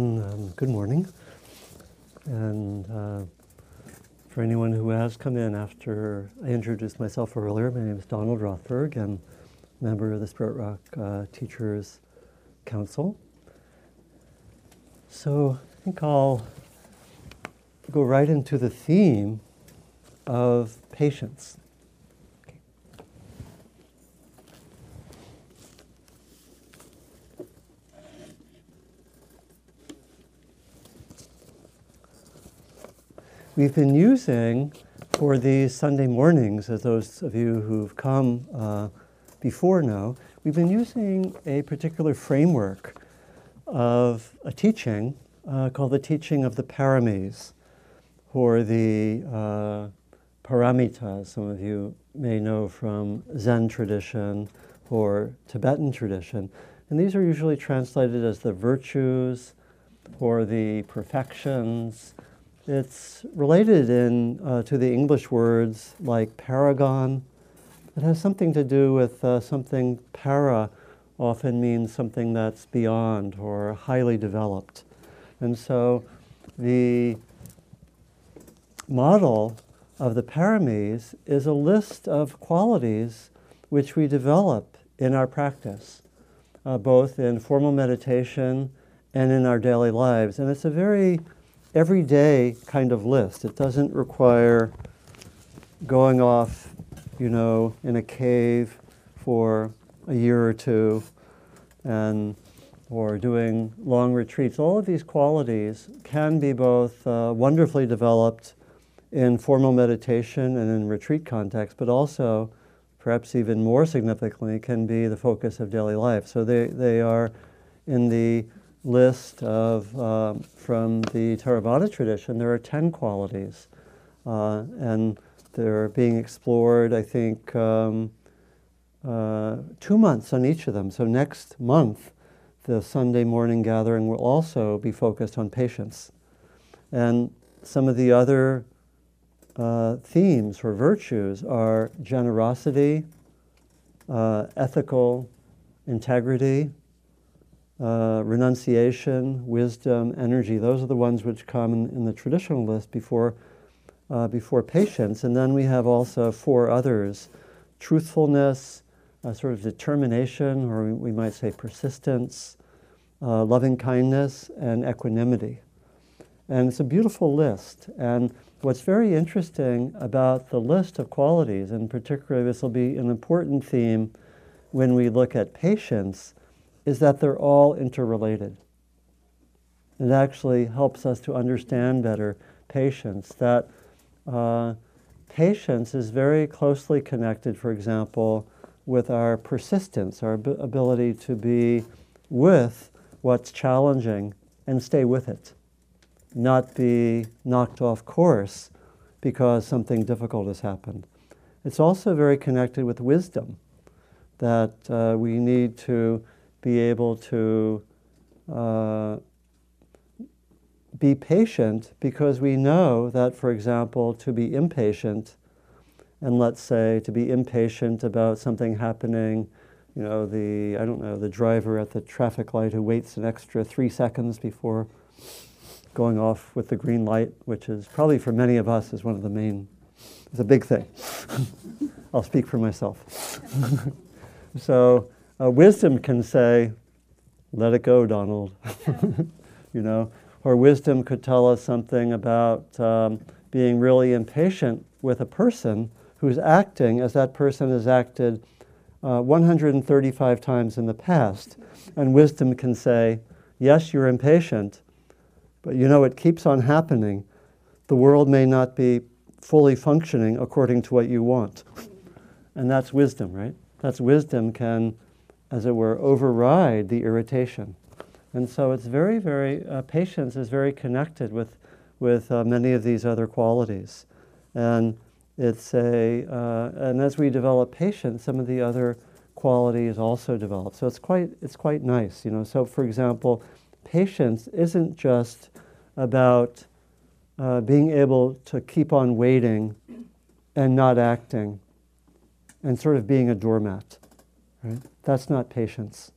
Um, good morning. And uh, for anyone who has come in after I introduced myself earlier, my name is Donald Rothberg. I'm a member of the Spirit Rock uh, Teachers Council. So I think I'll go right into the theme of patience. We've been using for these Sunday mornings, as those of you who've come uh, before know, we've been using a particular framework of a teaching uh, called the teaching of the paramis, or the uh, paramitas, some of you may know from Zen tradition or Tibetan tradition. And these are usually translated as the virtues or the perfections it's related in, uh, to the English words like paragon. It has something to do with uh, something para often means something that's beyond or highly developed. And so the model of the paramis is a list of qualities which we develop in our practice, uh, both in formal meditation and in our daily lives. And it's a very everyday kind of list. It doesn't require going off, you know, in a cave for a year or two and or doing long retreats. All of these qualities can be both uh, wonderfully developed in formal meditation and in retreat context, but also, perhaps even more significantly, can be the focus of daily life. So they, they are in the list of, uh, from the Theravada tradition, there are 10 qualities. Uh, and they're being explored, I think, um, uh, two months on each of them. So next month, the Sunday morning gathering will also be focused on patience. And some of the other uh, themes or virtues are generosity, uh, ethical integrity, uh, renunciation, wisdom, energy. Those are the ones which come in, in the traditional list before, uh, before patience. And then we have also four others truthfulness, sort of determination, or we might say persistence, uh, loving kindness, and equanimity. And it's a beautiful list. And what's very interesting about the list of qualities, and particularly this will be an important theme when we look at patience is that they're all interrelated. It actually helps us to understand better patience, that uh, patience is very closely connected, for example, with our persistence, our ab- ability to be with what's challenging and stay with it, not be knocked off course because something difficult has happened. It's also very connected with wisdom, that uh, we need to be able to uh, be patient because we know that, for example, to be impatient, and let's say to be impatient about something happening, you know, the, I don't know, the driver at the traffic light who waits an extra three seconds before going off with the green light, which is probably for many of us is one of the main, it's a big thing. I'll speak for myself. so uh, wisdom can say, let it go, Donald. you know, or wisdom could tell us something about um, being really impatient with a person who's acting as that person has acted uh, 135 times in the past. And wisdom can say, yes, you're impatient, but you know, it keeps on happening. The world may not be fully functioning according to what you want. and that's wisdom, right? That's wisdom can as it were, override the irritation. And so it's very, very, uh, patience is very connected with, with uh, many of these other qualities. And it's a, uh, and as we develop patience, some of the other qualities also develop. So it's quite, it's quite nice, you know. So for example, patience isn't just about uh, being able to keep on waiting and not acting and sort of being a doormat, right? That's not patience.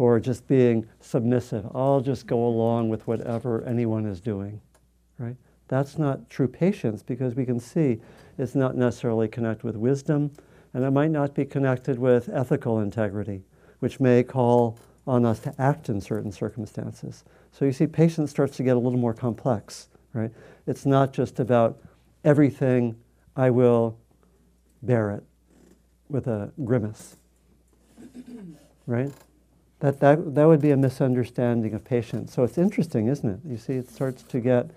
or just being submissive. I'll just go along with whatever anyone is doing, right? That's not true patience because we can see it's not necessarily connected with wisdom and it might not be connected with ethical integrity, which may call on us to act in certain circumstances. So you see, patience starts to get a little more complex, right? It's not just about everything I will bear it with a grimace, right? That, that, that would be a misunderstanding of patience. So it's interesting, isn't it? You see, it starts to get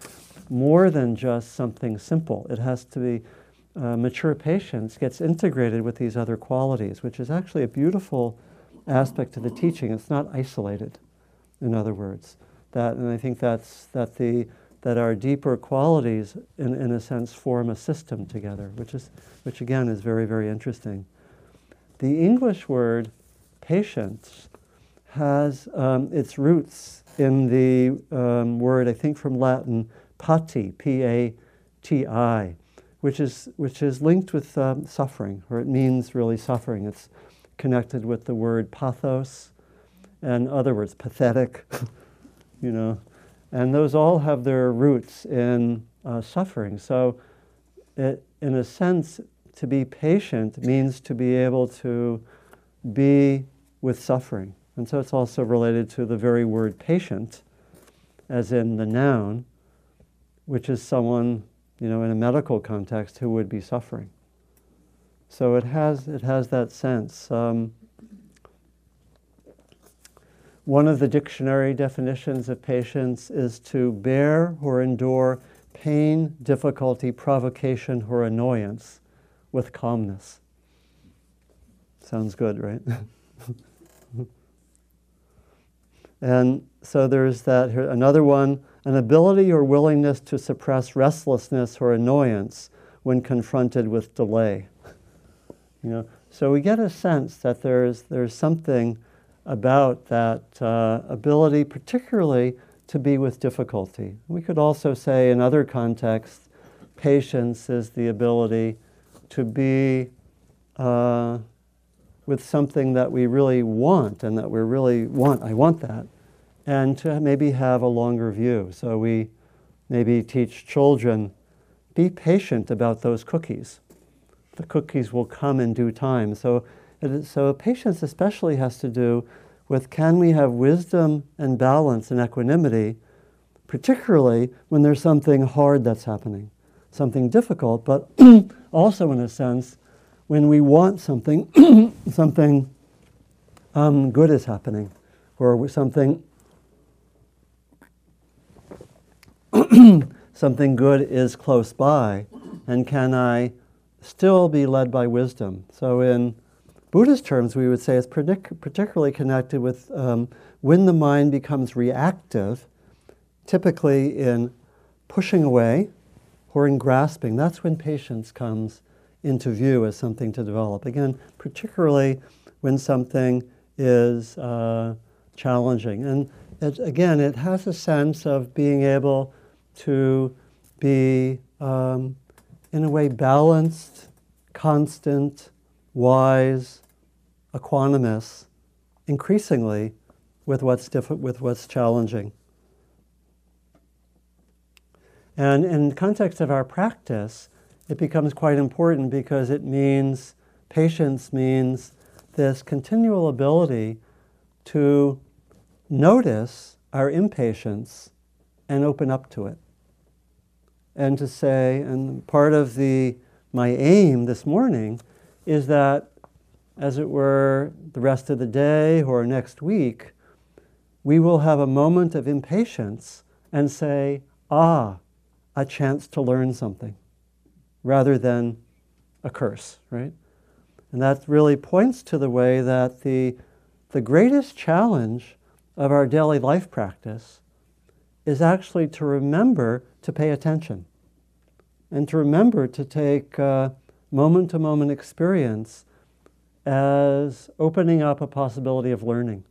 more than just something simple. It has to be uh, mature patience gets integrated with these other qualities, which is actually a beautiful aspect of the teaching. It's not isolated, in other words. That, and I think that's that the that our deeper qualities, in, in a sense, form a system together, which is which again is very very interesting. The English word patience has um, its roots in the um, word I think from Latin pati, p-a-t-i, which is which is linked with um, suffering, or it means really suffering. It's connected with the word pathos and other words, pathetic, you know. And those all have their roots in uh, suffering. So, it, in a sense, to be patient means to be able to be with suffering. And so it's also related to the very word patient, as in the noun, which is someone, you know, in a medical context who would be suffering. So it has, it has that sense. Um, one of the dictionary definitions of patience is to bear or endure pain, difficulty, provocation, or annoyance with calmness. Sounds good, right? and so there's that. Another one an ability or willingness to suppress restlessness or annoyance when confronted with delay. You know, so we get a sense that there's, there's something about that uh, ability, particularly to be with difficulty. We could also say, in other contexts, patience is the ability to be uh, with something that we really want and that we really want. I want that. And to maybe have a longer view. So we maybe teach children be patient about those cookies the cookies will come in due time. So, so patience especially has to do with can we have wisdom and balance and equanimity, particularly when there's something hard that's happening, something difficult, but also in a sense when we want something, something um, good is happening, or something something good is close by, and can I still be led by wisdom. So, in Buddhist terms, we would say it's partic- particularly connected with um, when the mind becomes reactive, typically in pushing away or in grasping. That's when patience comes into view as something to develop. Again, particularly when something is uh, challenging. And it, again, it has a sense of being able to be um, in a way, balanced, constant, wise, equanimous, increasingly with what's different, with what's challenging. And in the context of our practice, it becomes quite important because it means patience means this continual ability to notice our impatience and open up to it and to say, and part of the my aim this morning is that, as it were, the rest of the day or next week, we will have a moment of impatience and say, ah, a chance to learn something, rather than a curse, right? And that really points to the way that the, the greatest challenge of our daily life practice is actually to remember to pay attention and to remember to take moment to moment experience as opening up a possibility of learning.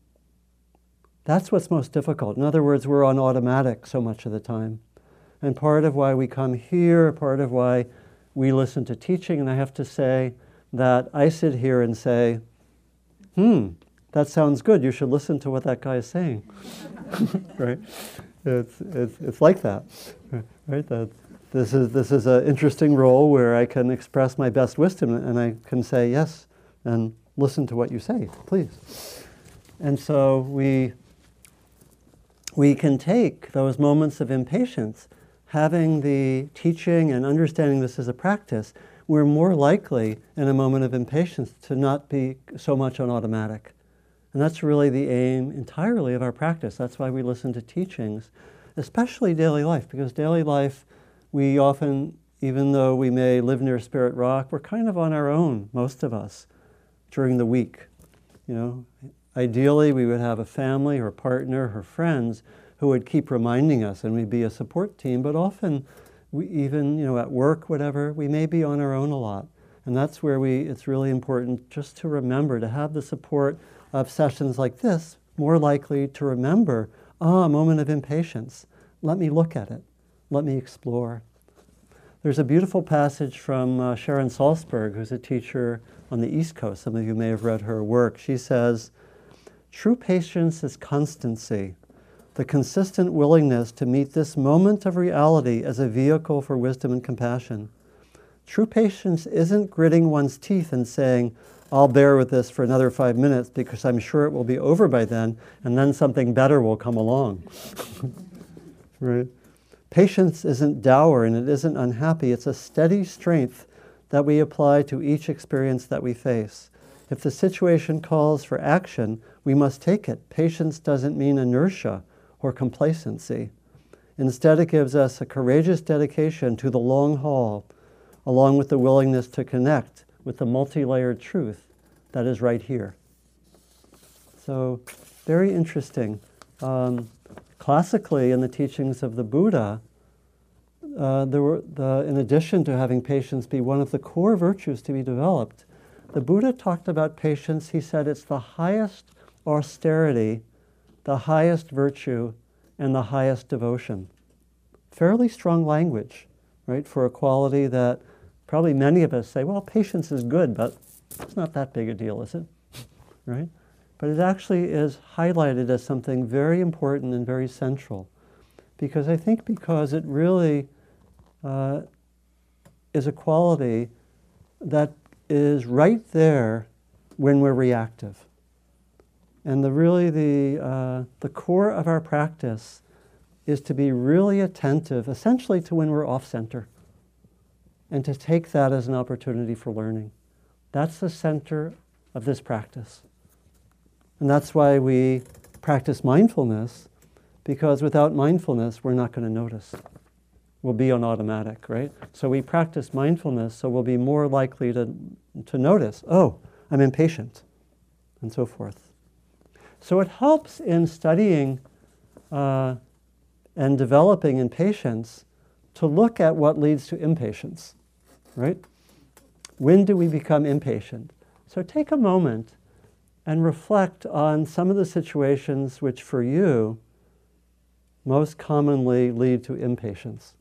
That's what's most difficult. In other words, we're on automatic so much of the time. And part of why we come here, part of why we listen to teaching, and I have to say that I sit here and say, hmm, that sounds good. You should listen to what that guy is saying. right? It's, it's, it's like that. Right? That this is, this is an interesting role where I can express my best wisdom and I can say yes and listen to what you say, please. And so we, we can take those moments of impatience, having the teaching and understanding this as a practice, we're more likely in a moment of impatience to not be so much on automatic. And that's really the aim entirely of our practice. That's why we listen to teachings, especially daily life, because daily life, we often, even though we may live near Spirit Rock, we're kind of on our own, most of us, during the week. You know, ideally, we would have a family or partner or friends who would keep reminding us, and we'd be a support team. But often, we even you know at work, whatever, we may be on our own a lot, and that's where we. It's really important just to remember to have the support of sessions like this, more likely to remember, ah, a moment of impatience. Let me look at it. Let me explore. There's a beautiful passage from uh, Sharon Salzberg, who's a teacher on the East Coast. Some of you may have read her work. She says, True patience is constancy, the consistent willingness to meet this moment of reality as a vehicle for wisdom and compassion. True patience isn't gritting one's teeth and saying, I'll bear with this for another five minutes because I'm sure it will be over by then, and then something better will come along. right? Patience isn't dour and it isn't unhappy. It's a steady strength that we apply to each experience that we face. If the situation calls for action, we must take it. Patience doesn't mean inertia or complacency. Instead, it gives us a courageous dedication to the long haul, along with the willingness to connect with the multi layered truth that is right here. So, very interesting. Um, classically, in the teachings of the Buddha, uh, there were the, in addition to having patience be one of the core virtues to be developed, the Buddha talked about patience. He said it's the highest austerity, the highest virtue, and the highest devotion. Fairly strong language, right, for a quality that probably many of us say, well, patience is good, but it's not that big a deal, is it? right? But it actually is highlighted as something very important and very central. Because I think because it really uh, is a quality that is right there when we're reactive. And the really the, uh, the core of our practice is to be really attentive, essentially to when we're off center and to take that as an opportunity for learning. That's the center of this practice. And that's why we practice mindfulness, because without mindfulness, we're not going to notice. We'll be on automatic, right? So we practice mindfulness so we'll be more likely to, to notice, oh, I'm impatient, and so forth. So it helps in studying uh, and developing impatience to look at what leads to impatience right? When do we become impatient? So take a moment and reflect on some of the situations which, for you, most commonly lead to impatience.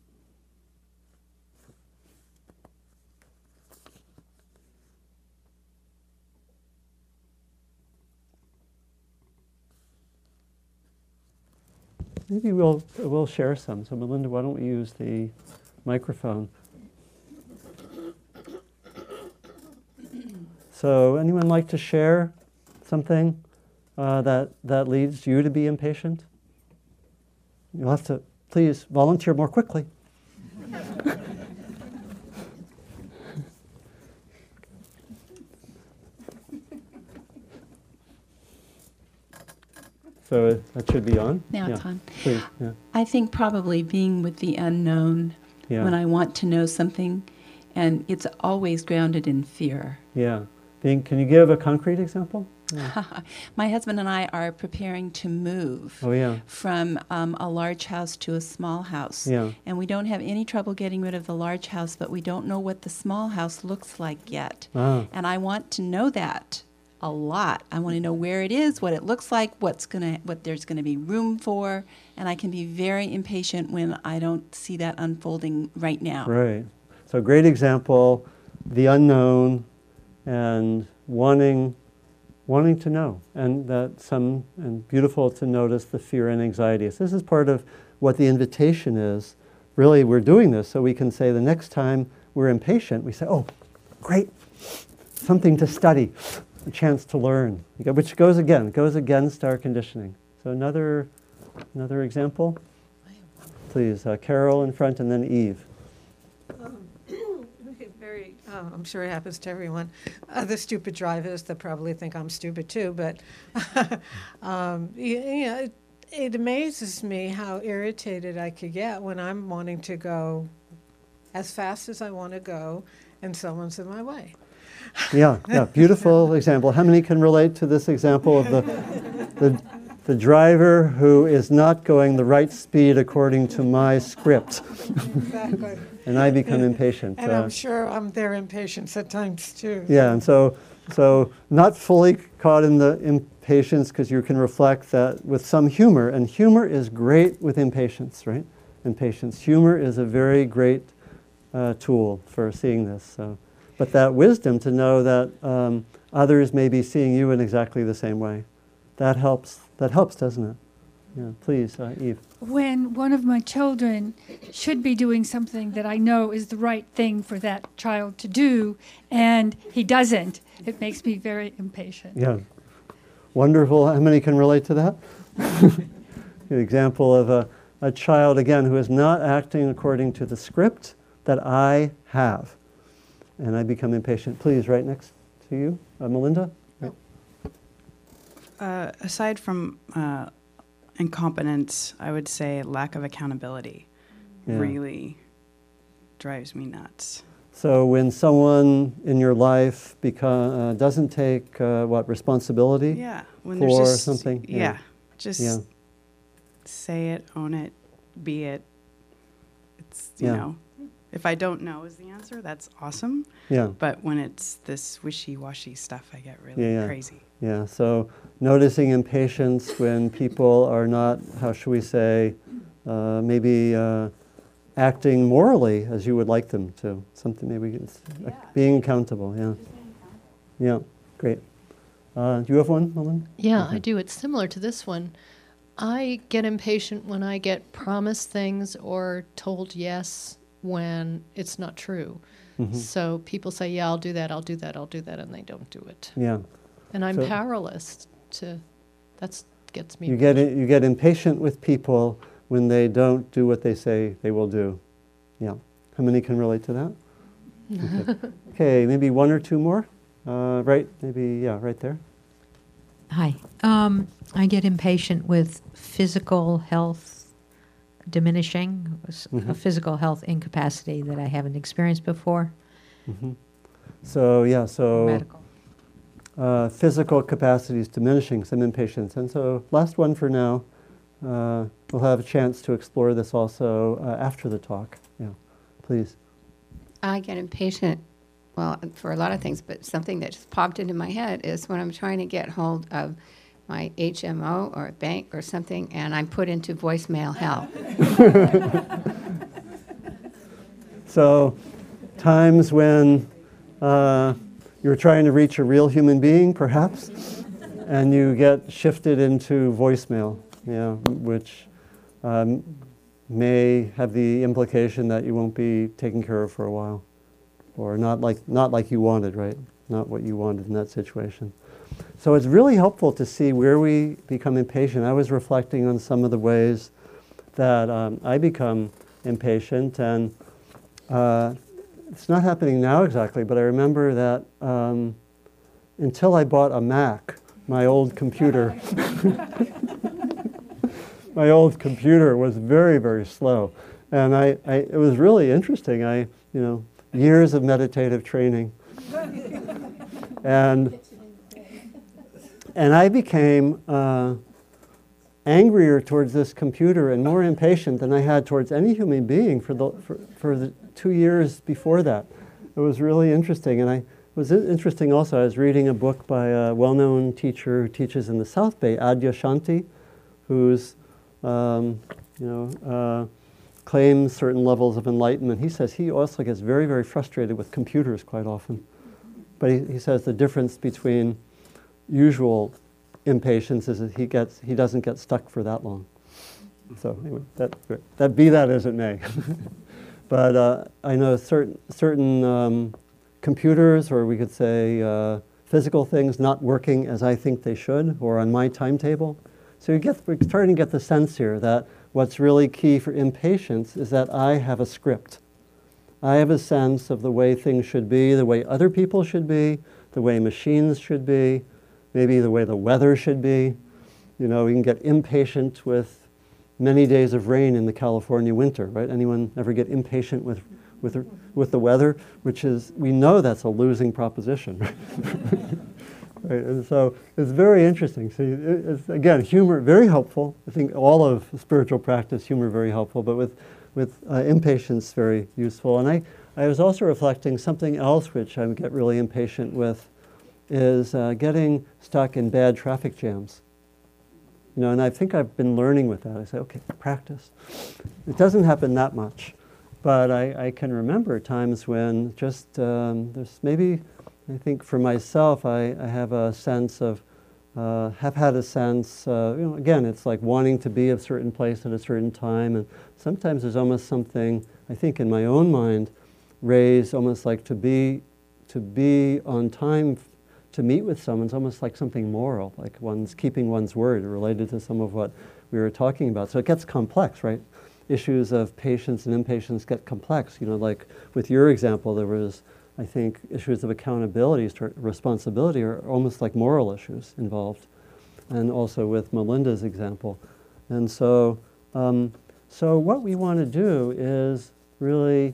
Maybe we'll, we'll share some. So, Melinda, why don't we use the microphone? So, anyone like to share something uh, that, that leads you to be impatient? You'll have to please volunteer more quickly. so that should be on. Now yeah. it's on. Please, yeah. I think probably being with the unknown yeah. when I want to know something, and it's always grounded in fear. Yeah. Being, can you give a concrete example? Yeah. My husband and I are preparing to move oh, yeah. from um, a large house to a small house. Yeah. And we don't have any trouble getting rid of the large house, but we don't know what the small house looks like yet. Ah. And I want to know that a lot. I want to know where it is, what it looks like, what's gonna, what there's going to be room for, and I can be very impatient when I don't see that unfolding right now. Right. So, great example: the unknown, and wanting wanting to know, and that some and beautiful to notice the fear and anxiety. So this is part of what the invitation is. Really, we're doing this so we can say the next time we're impatient, we say, "Oh, great, something to study, a chance to learn," which goes again goes against our conditioning. So another another example, please, uh, Carol in front, and then Eve. Uh, I'm sure it happens to everyone. Other stupid drivers that probably think I'm stupid too, but um, you, you know, it, it amazes me how irritated I could get when I'm wanting to go as fast as I want to go and someone's in my way. Yeah, yeah, beautiful example. How many can relate to this example of the, the, the driver who is not going the right speed according to my script? Exactly. and I become impatient. And Uh, I'm sure I'm their impatience at times too. yeah, and so, so not fully caught in the impatience because you can reflect that with some humor, and humor is great with impatience, right? Impatience. Humor is a very great uh, tool for seeing this. So, but that wisdom to know that um, others may be seeing you in exactly the same way, that helps. That helps, doesn't it? Yeah. Please, uh, Eve. when one of my children should be doing something that I know is the right thing for that child to do, and he doesn't, it makes me very impatient. Yeah. Wonderful. How many can relate to that? An example of a, a child, again, who is not acting according to the script that I have. And I become impatient. Please, right next to you, uh, Melinda. Uh, aside from uh, incompetence, I would say lack of accountability Yeah. really drives me nuts. So when someone in your life become, uh, doesn't take uh, what responsibility, Yeah, when For just something, yeah. Yeah, just Yeah. say it, own it, be it. It's you know, if I don't know is the answer, that's awesome. yeah, But when it's this wishy-washy stuff, I get really crazy. Yeah. So noticing impatience when people are not, how should we say, uh, maybe uh, acting morally as you would like them to. Something maybe it's, uh, being accountable. Yeah. Yeah. Great. Uh, do you have one, Melinda? Yeah, Okay. I do. It's similar to this one. I get impatient when I get promised things or told yes when it's not true. Mhm. So people say, "Yeah, I'll do that. I'll do that. I'll do that," and they don't do it. Yeah. And I'm So- powerless to. That's gets me. You get you get impatient with people when they don't do what they say they will do. Yeah. How many can relate to that? Okay, okay maybe one or two more. Uh, right? Maybe yeah, right there. Hi. Um, I get impatient with physical health diminishing, s- a Mhm. physical health incapacity that I haven't experienced before. hmm So yeah, so Medical. Uh, physical capacity is diminishing, some impatience, and so last one for now. Uh, we'll have a chance to explore this also uh, after the talk. Yeah, please. I get impatient, well, for a lot of things, but something that just popped into my head is when I'm trying to get hold of my HMO or a bank or something, and I'm put into voicemail hell. So, times when uh, you're trying to reach a real human being, perhaps, and you get shifted into voicemail, yeah, which um, may have the implication that you won't be taken care of for a while, or not like not like you wanted, right? Not what you wanted in that situation. So it's really helpful to see where we become impatient. I was reflecting on some of the ways that um, I become impatient and. Uh, it's not happening now exactly, but I remember that um, until I bought a Mac, my old computer, my old computer was very, very slow, and I, I, it was really interesting. I, you know, years of meditative training, and and I became. Uh, angrier towards this computer and more impatient than I had towards any human being for the, for, for the two years before that. It was really interesting. And I it was interesting also, I was reading a book by a well-known teacher who teaches in the South Bay, Adyashanti, who's, um, you know, uh, claims certain levels of enlightenment. He says he also gets very, very frustrated with computers quite often. But he, he says the difference between usual impatience is that he gets he doesn't get stuck for that long. So anyway, that that be that as it may. but uh, I know certain certain um, computers, or we could say uh, physical things, not working as I think they should, or on my timetable. So you get we're starting to get the sense here that what's really key for impatience is that I have a script. I have a sense of the way things should be, the way other people should be, the way machines should be, maybe the way the weather should be. You know, we can get impatient with many days of rain in the California winter, right? Anyone ever get impatient with, with, with the weather? Which is, we know that's a losing proposition. right? And so it's very interesting. So it's, again, humor, very helpful. I think all of spiritual practice, humor, very helpful, but with, with uh, impatience, very useful. And I, I was also reflecting something else which I get really impatient with is uh, getting stuck in bad traffic jams. You know, and I think I've been learning with that. I say, okay, practice. It doesn't happen that much, but I, I can remember times when just um, there's maybe, I think for myself, I, I have a sense of, uh, have had a sense, uh, you know, again, it's like wanting to be a certain place at a certain time, and sometimes there's almost something, I think in my own mind, raised almost like to be, to be on time to meet with someone is almost like something moral, like one's keeping one's word, related to some of what we were talking about. So it gets complex, right? Issues of patience and impatience get complex. You know, like with your example, there was, I think, issues of accountability, responsibility, are almost like moral issues involved, and also with Melinda's example. And so, um, so what we want to do is really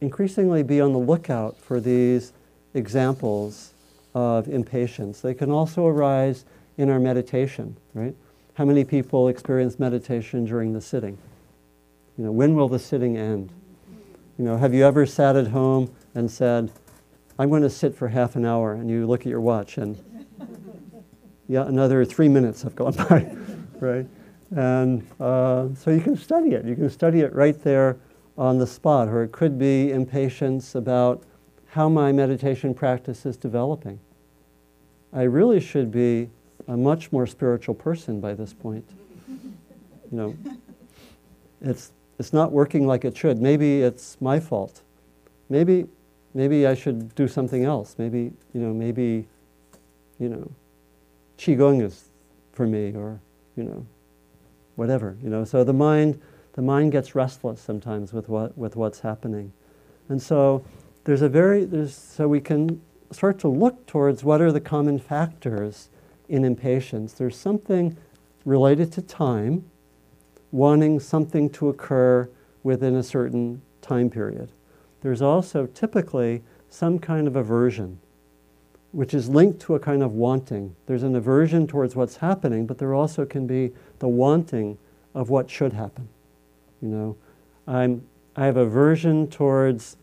increasingly be on the lookout for these examples of impatience. They can also arise in our meditation, right? How many people experience meditation during the sitting? You know, when will the sitting end? You know, have you ever sat at home and said, I'm going to sit for half an hour, and you look at your watch and yeah, another three minutes have gone by, right? And uh, so you can study it. You can study it right there on the spot, or it could be impatience about how my meditation practice is developing. I really should be a much more spiritual person by this point. You know, it's, it's not working like it should. Maybe it's my fault. Maybe, maybe I should do something else. Maybe, you know, maybe, you know, qigong is for me, or you know, whatever. You know, so the mind, the mind gets restless sometimes with what with what's happening, and so there's a very there's so we can start to look towards what are the common factors in impatience. There's something related to time, wanting something to occur within a certain time period. There's also typically some kind of aversion, which is linked to a kind of wanting. There's an aversion towards what's happening, but there also can be the wanting of what should happen. You know, I'm, I have aversion towards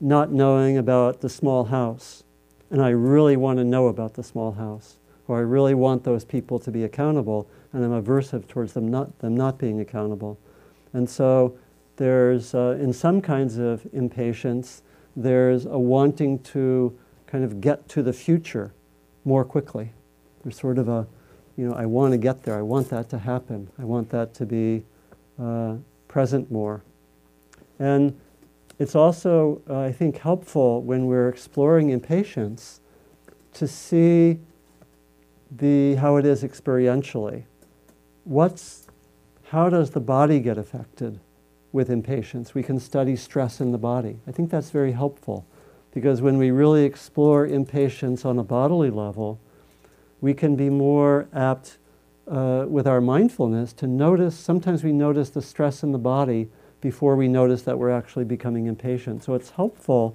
not knowing about the small house and I really want to know about the small house, or I really want those people to be accountable, and I'm aversive towards them not, them not being accountable. And so there's, uh, in some kinds of impatience, there's a wanting to kind of get to the future more quickly. There's sort of a, you know, I want to get there. I want that to happen. I want that to be uh, present more. And it's also, uh, I think, helpful when we're exploring impatience to see the, how it is experientially. What's, how does the body get affected with impatience? We can study stress in the body. I think that's very helpful because when we really explore impatience on a bodily level, we can be more apt uh, with our mindfulness to notice, sometimes we notice the stress in the body before we notice that we're actually becoming impatient. So it's helpful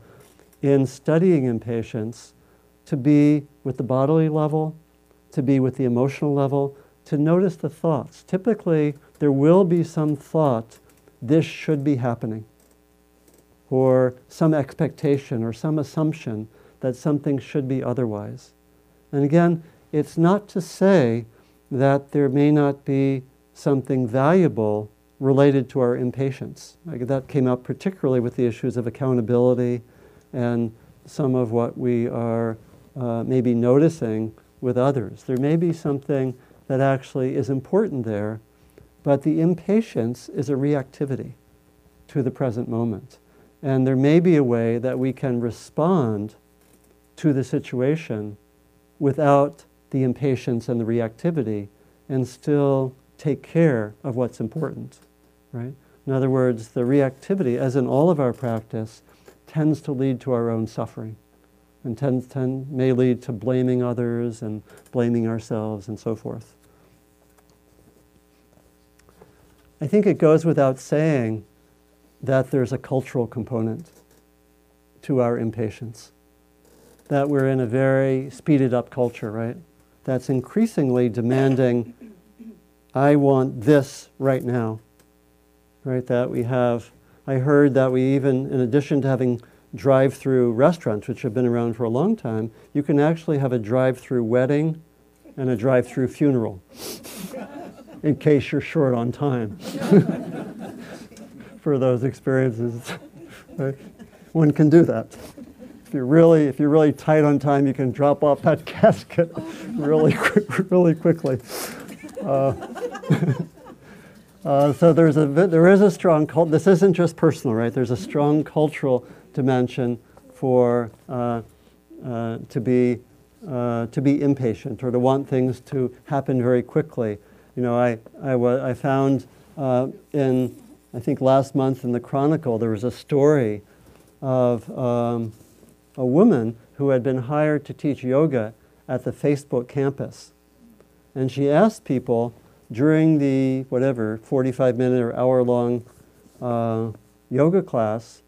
in studying impatience to be with the bodily level, to be with the emotional level, to notice the thoughts. Typically, there will be some thought, this should be happening, or some expectation or some assumption that something should be otherwise. And again, it's not to say that there may not be something valuable related to our impatience. Like that came up particularly with the issues of accountability and some of what we are uh, maybe noticing with others. There may be something that actually is important there, but the impatience is a reactivity to the present moment. And there may be a way that we can respond to the situation without the impatience and the reactivity and still take care of what's important, right? In other words, the reactivity, as in all of our practice, tends to lead to our own suffering and tends, tend, may lead to blaming others and blaming ourselves and so forth. I think it goes without saying that there's a cultural component to our impatience. That we're in a very speeded up culture, right? That's increasingly demanding, I want this right now. Right? That we have, I heard that we even, in addition to having drive through restaurants, which have been around for a long time, you can actually have a drive through wedding and a drive through funeral in case you're short on time for those experiences. Right? One can do that. If you're really, if you're really tight on time, you can drop off that casket really, really quickly. Uh, uh, so there's a, there is a strong cult. This isn't just personal, right? There's a strong cultural dimension for uh, uh, to be uh, to be impatient or to want things to happen very quickly. You know, I I, I found uh, in I think last month in the Chronicle there was a story of um, a woman who had been hired to teach yoga at the Facebook campus, and she asked people during the whatever 45 minute or hour long uh, yoga class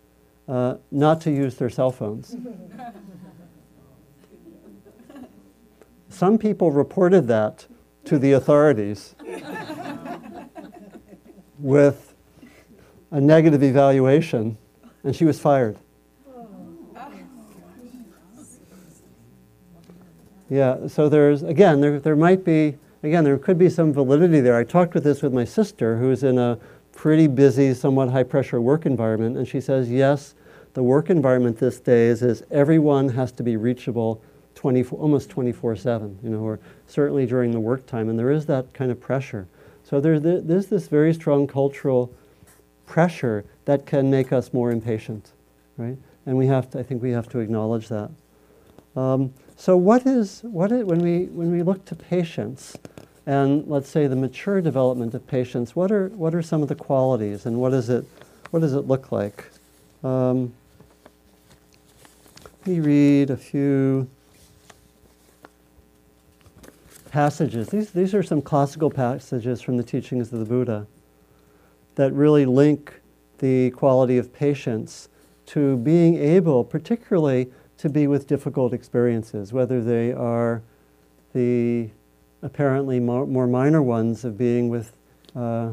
uh, not to use their cell phones. Some people reported that to the authorities with a negative evaluation, and she was fired. Yeah, so there's, again, there, there might be, again, there could be some validity there. I talked with this with my sister, who's in a pretty busy, somewhat high pressure work environment, and she says, yes, the work environment these days is everyone has to be reachable 24, almost 24 7, you know, or certainly during the work time, and there is that kind of pressure. So there's, there's this very strong cultural pressure that can make us more impatient, right? And we have to, I think we have to acknowledge that. Um, so what is, what is, when, we, when we look to patience, and let's say the mature development of patience, what are, what are some of the qualities and what, is it, what does it look like? Um, let me read a few passages. These, these are some classical passages from the teachings of the Buddha that really link the quality of patience to being able, particularly, to be with difficult experiences, whether they are the apparently more, more minor ones of being with uh,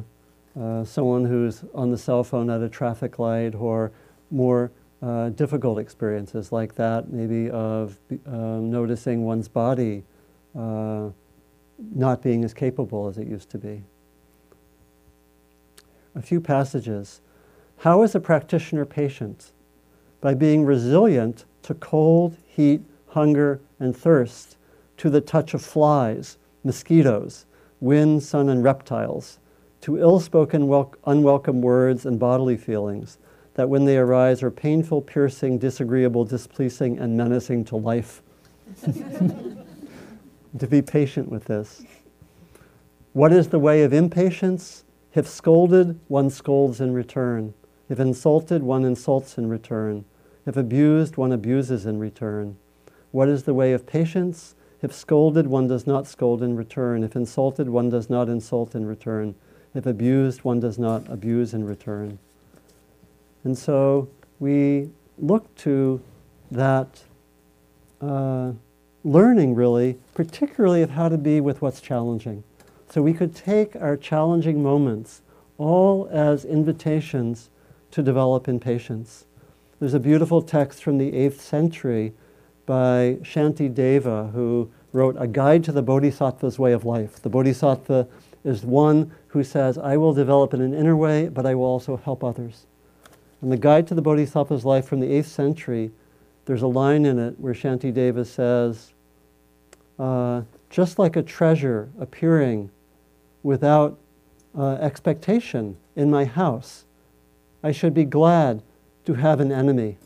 uh, someone who's on the cell phone at a traffic light or more uh, difficult experiences like that, maybe of um, noticing one's body uh, not being as capable as it used to be. A few passages. How is a practitioner patient? By being resilient to cold, heat, hunger, and thirst, to the touch of flies, mosquitoes, wind, sun, and reptiles, to ill spoken, wel- unwelcome words and bodily feelings that when they arise are painful, piercing, disagreeable, displeasing, and menacing to life. to be patient with this. What is the way of impatience? If scolded, one scolds in return. If insulted, one insults in return. If abused, one abuses in return. What is the way of patience? If scolded, one does not scold in return. If insulted, one does not insult in return. If abused, one does not abuse in return. And so we look to that uh, learning, really, particularly of how to be with what's challenging. So we could take our challenging moments all as invitations to develop in patience. There's a beautiful text from the 8th century by Shanti Deva, who wrote A Guide to the Bodhisattva's Way of Life. The Bodhisattva is one who says, I will develop in an inner way, but I will also help others. And the Guide to the Bodhisattva's Life from the 8th century, there's a line in it where Shanti Deva says, uh, just like a treasure appearing without uh, expectation in my house. I should be glad to have an enemy,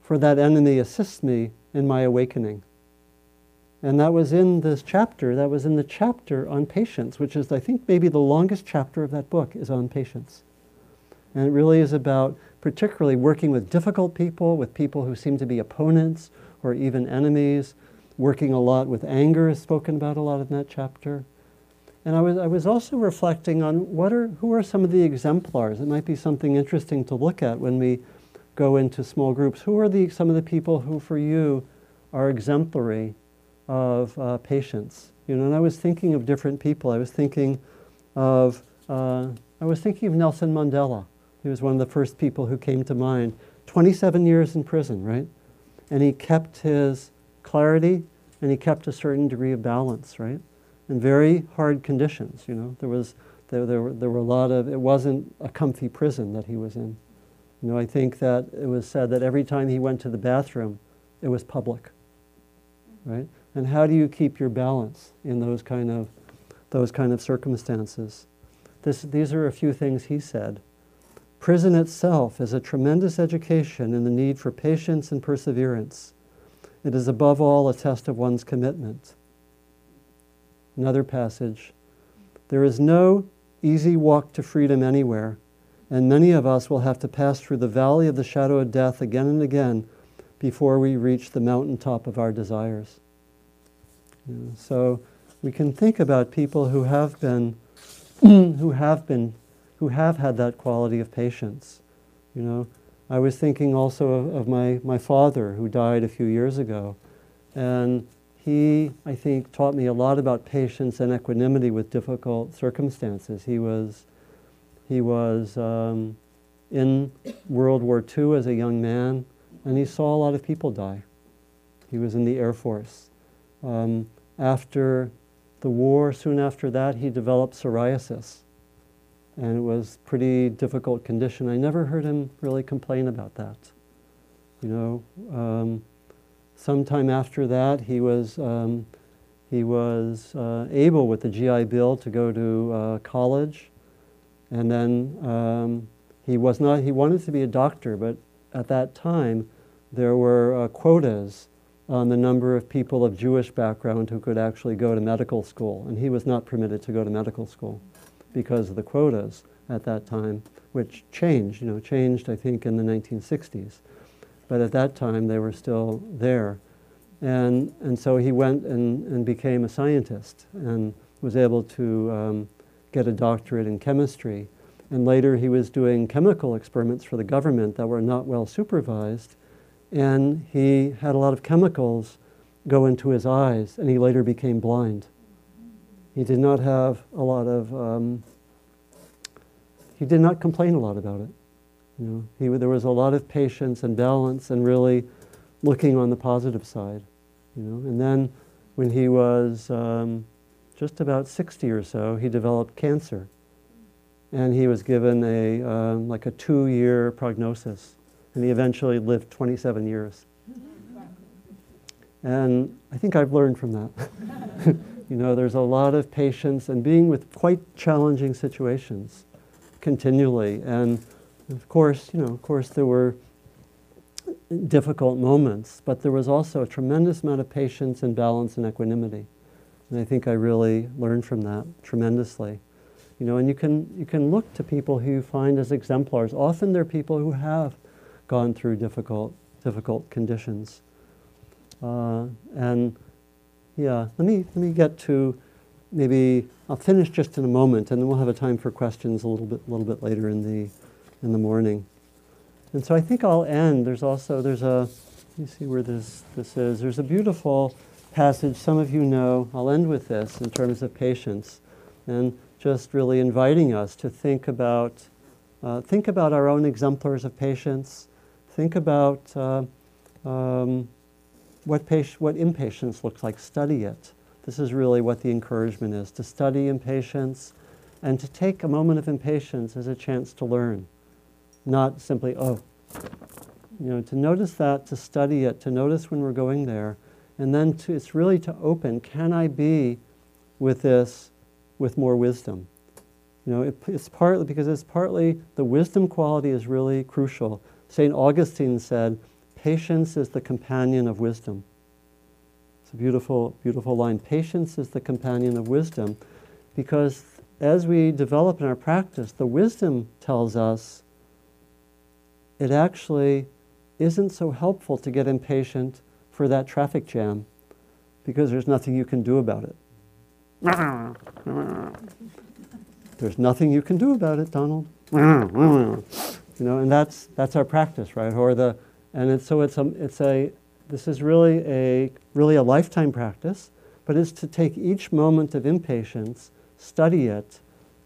for that enemy assists me in my awakening. And that was in this chapter, that was in the chapter on patience, which is, I think, maybe the longest chapter of that book is on patience. And it really is about particularly working with difficult people, with people who seem to be opponents or even enemies, working a lot with anger is spoken about a lot in that chapter. And I was, I was also reflecting on what are, who are some of the exemplars. It might be something interesting to look at when we go into small groups. Who are the, some of the people who, for you, are exemplary of uh, patience? You know, and I was thinking of different people. I was thinking of, uh, I was thinking of Nelson Mandela. He was one of the first people who came to mind. 27 years in prison, right? And he kept his clarity and he kept a certain degree of balance, right? In very hard conditions, you know. There was there, there, were, there were a lot of it wasn't a comfy prison that he was in. You know, I think that it was said that every time he went to the bathroom, it was public. Right? And how do you keep your balance in those kind of those kind of circumstances? This, these are a few things he said. Prison itself is a tremendous education in the need for patience and perseverance. It is above all a test of one's commitment. Another passage There is no easy walk to freedom anywhere, and many of us will have to pass through the valley of the shadow of death again and again before we reach the mountaintop of our desires. So we can think about people who have been, who have been, who have had that quality of patience. You know, I was thinking also of, of, my, my father who died a few years ago. And he, I think, taught me a lot about patience and equanimity with difficult circumstances. He was, he was um, in World War II as a young man, and he saw a lot of people die. He was in the Air Force. Um, after the war, soon after that, he developed psoriasis and it was pretty difficult condition. I never heard him really complain about that. You know, um, sometime after that, he was um, he was uh, able with the GI Bill to go to uh, college, and then um, he was not. He wanted to be a doctor, but at that time, there were uh, quotas on the number of people of Jewish background who could actually go to medical school, and he was not permitted to go to medical school because of the quotas at that time, which changed, you know, changed, I think, in the 1960s. But at that time, they were still there. And, and so he went and, and became a scientist and was able to um, get a doctorate in chemistry. And later, he was doing chemical experiments for the government that were not well supervised. And he had a lot of chemicals go into his eyes, and he later became blind he did not have a lot of, um, he did not complain a lot about it. You know, he, there was a lot of patience and balance and really looking on the positive side. You know, and then when he was um, just about 60 or so, he developed cancer. And he was given a, um, like a two-year prognosis. And he eventually lived 27 years. And I think I've learned from that. You know, there's a lot of patience and being with quite challenging situations continually. And of course, you know, of course, there were difficult moments, but there was also a tremendous amount of patience and balance and equanimity. And I think I really learned from that tremendously. You know, and you can, you can look to people who you find as exemplars. Often they're people who have gone through difficult, difficult conditions. Uh, and yeah, let me, let me get to maybe, I'll finish just in a moment and then we'll have a time for questions a little bit, a little bit later in the, in the morning. And so I think I'll end. There's also, there's a, me see where this, this is. There's a beautiful passage some of you know. I'll end with this in terms of patience and just really inviting us to think about, uh, think about our own exemplars of patience. Think about uh, um, what, patient, what impatience looks like, study it. This is really what the encouragement is to study impatience and to take a moment of impatience as a chance to learn, not simply, oh, you know, to notice that, to study it, to notice when we're going there, And then to, it's really to open can I be with this with more wisdom? You know, it, it's partly because it's partly the wisdom quality is really crucial. St. Augustine said, Patience is the companion of wisdom. It's a beautiful, beautiful line. Patience is the companion of wisdom because as we develop in our practice, the wisdom tells us it actually isn't so helpful to get impatient for that traffic jam because there's nothing you can do about it. There's nothing you can do about it, Donald. You know, and that's that's our practice, right? Or the and it's, so it's a, it's a this is really a really a lifetime practice, but it's to take each moment of impatience, study it,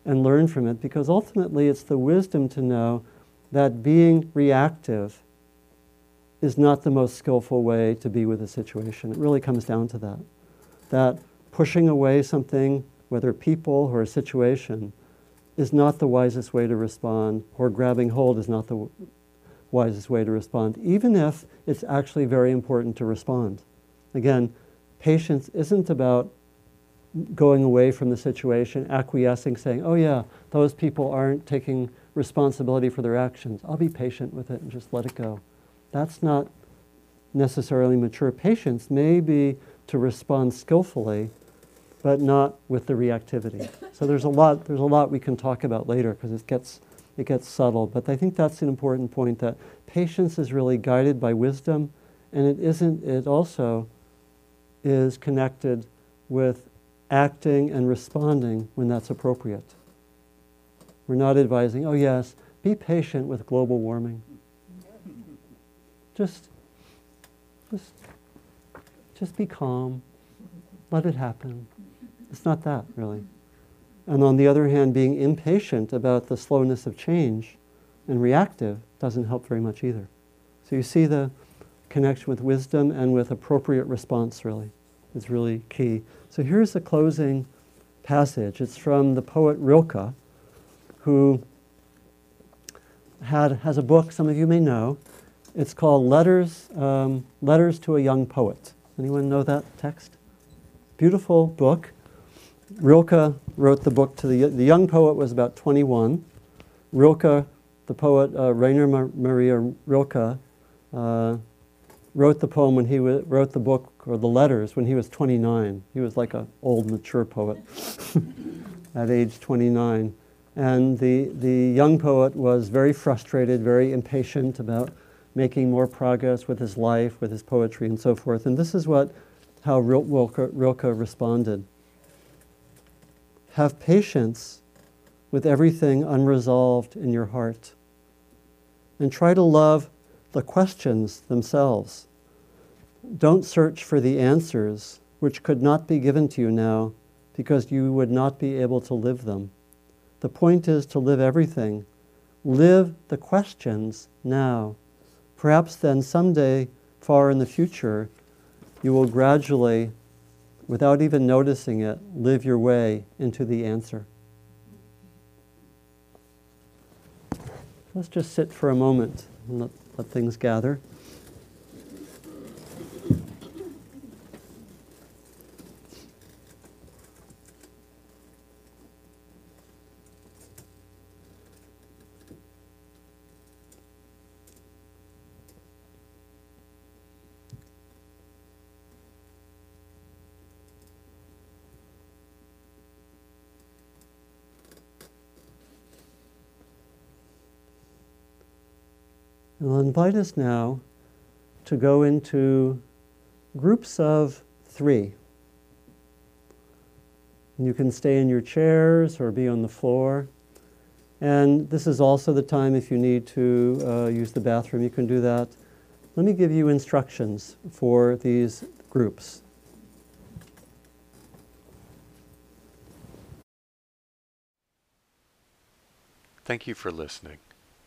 and learn from it, because ultimately it's the wisdom to know that being reactive is not the most skillful way to be with a situation. It really comes down to that. That pushing away something, whether people or a situation, is not the wisest way to respond, or grabbing hold is not the wisest way to respond, even if it's actually very important to respond. Again, patience isn't about going away from the situation, acquiescing, saying, oh, yeah, those people aren't taking responsibility for their actions. I'll be patient with it and just let it go. That's not necessarily mature patience, may be to respond skillfully, but not with the reactivity. So there's a lot, there's a lot we can talk about later because it gets, it gets subtle. But I think that's an important point that patience is really guided by wisdom, and it isn't, it also is connected with acting and responding when that's appropriate. We're not advising, oh, yes, be patient with global warming. Just, just, just be calm. Let it happen. It's not that, really. And on the other hand, being impatient about the slowness of change and reactive doesn't help very much either. So you see the connection with wisdom and with appropriate response, really, is really key. So here's the closing passage. It's from the poet Rilke, who had, has a book some of you may know. It's called Letters, um, Letters to a Young Poet. Anyone know that text? Beautiful book. Rilke wrote the book to the, the young poet was about 21. Rilke, the poet uh, Rainer Mar- Maria Rilke, uh, wrote the poem when he w- wrote the book or the letters when he was 29. He was like an old, mature poet at age 29. And the, the young poet was very frustrated, very impatient about making more progress with his life, with his poetry, and so forth. And this is what, how Rilke, Rilke responded. Have patience with everything unresolved in your heart. And try to love the questions themselves. Don't search for the answers which could not be given to you now because you would not be able to live them. The point is to live everything. Live the questions now. Perhaps then someday, far in the future, you will gradually, without even noticing it, live your way into the answer. Let's just sit for a moment and let, let things gather. Invite us now to go into groups of three. You can stay in your chairs or be on the floor. And this is also the time if you need to uh, use the bathroom, you can do that. Let me give you instructions for these groups. Thank you for listening.